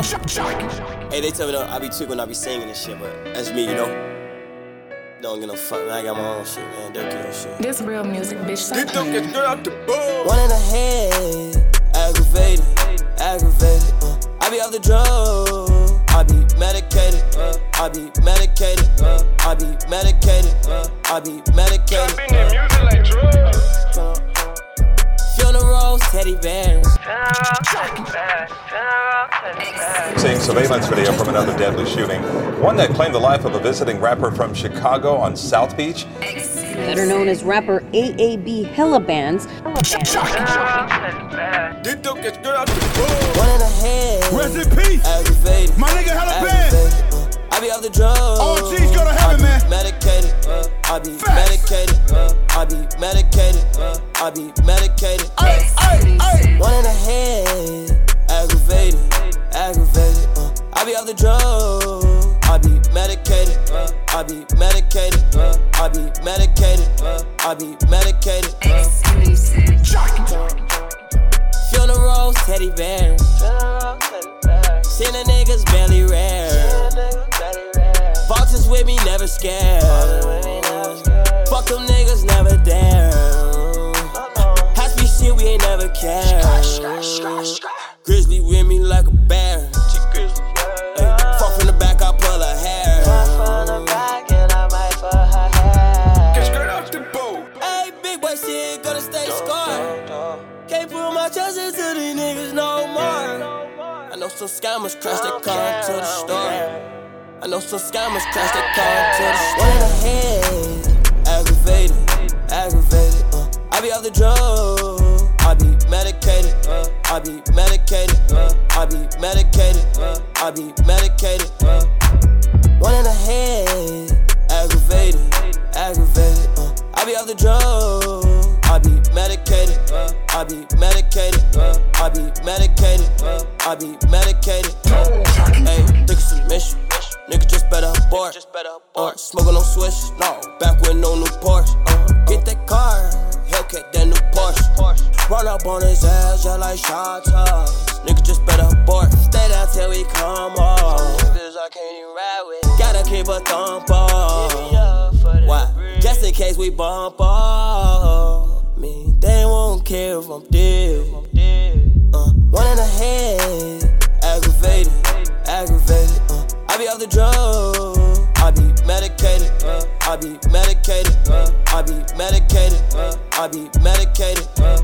Uh. Hey, they tell me though, I be tweaking when I be singing and shit, but that's me, you know. Don't get no fuck, man. I got my own shit, man. Don't shit. This real music, bitch. Get them get out the bowl. One in the head, aggravated, aggravated. Uh. I be off the drug, I be medicated, uh. I be medicated, uh. I be medicated, uh. I be medicated. Been in music like drugs. Funerals, teddy bears. Seeing surveillance video from another deadly shooting, one that claimed the life of a visiting rapper from Chicago on South Beach. better known as rapper AAB Hella Bands, Get them get straight out the bowl. One in the head, Rest in peace. aggravated. My nigga Hella be off the drug. All G's go to I heaven, be man. Medicated. Uh. I be Facts. medicated. Uh. I be medicated. Uh. I be medicated. Ay, ay, ay. One in the head, aggravated, aggravated. Uh. I be off the drug. I be medicated. I be medicated. I be medicated. I be medicated. Uh. Funerals, teddy bears. Seen the niggas belly rare. Vultures with me, never scared. Fuck them niggas, never dare. Happy shit, we ain't never care. Grizzly with me like a bear. Ay, fuck from the back, I pull her hair. Get straight out the bowl. Hey, big boy shit, gonna stay scarred. Can't put my trust into these niggas no more. I know some scammers crash their car into the store. I know some scammers crash their car into the the head, aggravated, aggravated. Uh. I be off the drug. I be medicated. Uh. I be medicated. Uh. I be medicated. Uh. I be medicated. Uh. One in the head, aggravated, aggravated. Uh. I be off the drug. I be medicated. Uh. I be medicated. Uh. I be medicated. Uh. I be medicated. Hey, think it's a mission. Nigga just better abort. Uh, smoking on Swish. No, back with no new Porsche. Uh, get that car. Hellcat, that new Porsche. Run up on his ass, just like shot. Nigga just better abort. Stay down till we come off. Niggas I can't even ride with. Gotta keep a thump off. Why? Just in case we bump off. Me, they won't care if I'm dead. Uh, one in the head, aggravated, aggravated. Be off the drug. I be medicated. Uh, I be medicated. Uh, I be medicated. Uh, I be medicated. Uh,